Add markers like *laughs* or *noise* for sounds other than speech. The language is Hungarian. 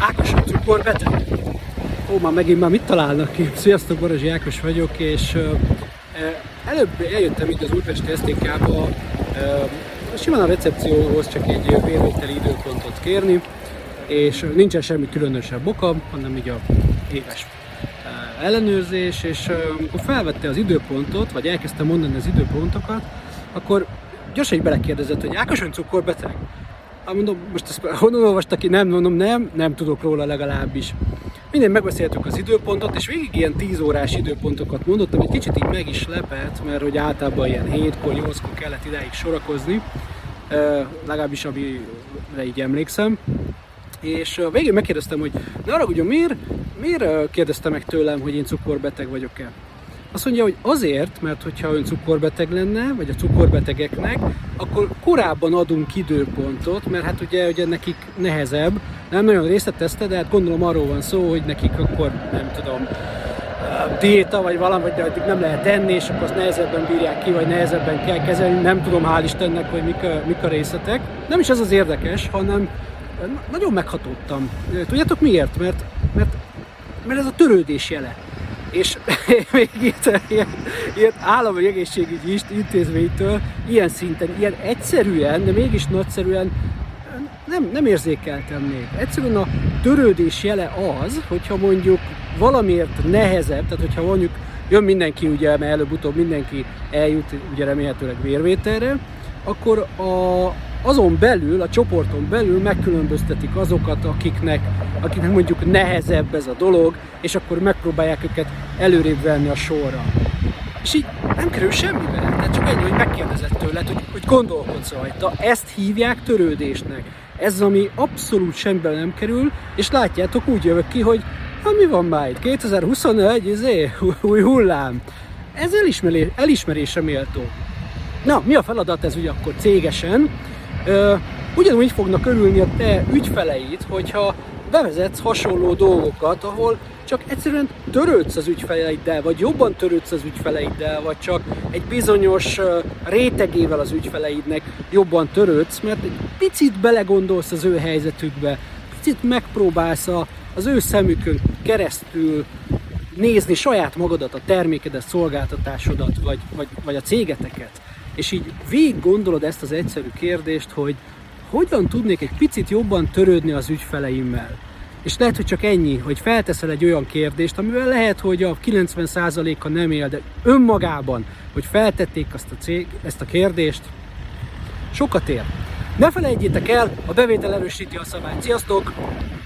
Ákos a cukorbeteg? Ó, már megint már mit találnak ki? Sziasztok, Barazsi Ákos vagyok, és előbb eljöttem itt az Újpesti STK-ba, simán a recepcióhoz csak egy vérvételi időpontot kérni, és nincsen semmi különösebb oka, hanem így a éves ellenőrzés, és amikor felvette az időpontot, vagy elkezdte mondani az időpontokat, akkor gyorsan így belekérdezett, hogy Ákos ön cukorbeteg? Hát mondom, most ezt honnan olvasta ki? Nem, mondom, nem, nem tudok róla legalábbis. Minden megbeszéltük az időpontot, és végig ilyen 10 órás időpontokat mondottam, egy kicsit így meg is lepett, mert hogy általában ilyen 7-kor, 8-kor kellett idáig sorakozni, legalábbis amire így emlékszem. És a végén megkérdeztem, hogy ne arra, miért, miért kérdezte meg tőlem, hogy én cukorbeteg vagyok-e? Azt mondja, hogy azért, mert hogyha ön cukorbeteg lenne, vagy a cukorbetegeknek, akkor korábban adunk időpontot, mert hát ugye, ugye nekik nehezebb, nem nagyon részletezte, de hát gondolom arról van szó, hogy nekik akkor nem tudom, diéta, vagy valami, vagy addig nem lehet enni, és akkor azt nehezebben bírják ki, vagy nehezebben kell kezelni, nem tudom, hál' Istennek, hogy mik a, mik a részletek. Nem is ez az érdekes, hanem nagyon meghatódtam. Tudjátok miért? Mert, mert, mert ez a törődés jele. És *laughs* még itt ilyen, ilyen állami egészségügyi intézménytől ilyen szinten, ilyen egyszerűen, de mégis nagyszerűen nem, nem érzékeltem még. Egyszerűen a törődés jele az, hogyha mondjuk valamiért nehezebb, tehát hogyha mondjuk jön mindenki, ugye, mert előbb-utóbb mindenki eljut, ugye remélhetőleg vérvételre, akkor a, azon belül, a csoporton belül megkülönböztetik azokat, akiknek, akiknek mondjuk nehezebb ez a dolog, és akkor megpróbálják őket előrébb venni a sorra. És így nem kerül semmibe, tehát csak ennyi, hogy megkérdezett tőled, hogy, hogy gondolkodsz rajta. Ezt hívják törődésnek. Ez, ami abszolút semmibe nem kerül, és látjátok, úgy jövök ki, hogy ha mi van már itt? 2021, izé, új hullám. Ez elismerés, elismerésre méltó. Na, mi a feladat ez ugye akkor cégesen? Ugyanúgy fognak örülni a te ügyfeleid, hogyha bevezetsz hasonló dolgokat, ahol csak egyszerűen törődsz az ügyfeleiddel, vagy jobban törődsz az ügyfeleiddel, vagy csak egy bizonyos rétegével az ügyfeleidnek jobban törődsz, mert egy picit belegondolsz az ő helyzetükbe, picit megpróbálsz az ő szemükön keresztül nézni saját magadat, a termékedet, szolgáltatásodat, vagy, vagy, vagy a cégeteket és így végig gondolod ezt az egyszerű kérdést, hogy hogyan tudnék egy picit jobban törődni az ügyfeleimmel. És lehet, hogy csak ennyi, hogy felteszel egy olyan kérdést, amivel lehet, hogy a 90%-a nem él, de önmagában, hogy feltették azt a cég, ezt a kérdést, sokat ér. Ne felejtjétek el, a bevétel erősíti a szabályt. Sziasztok!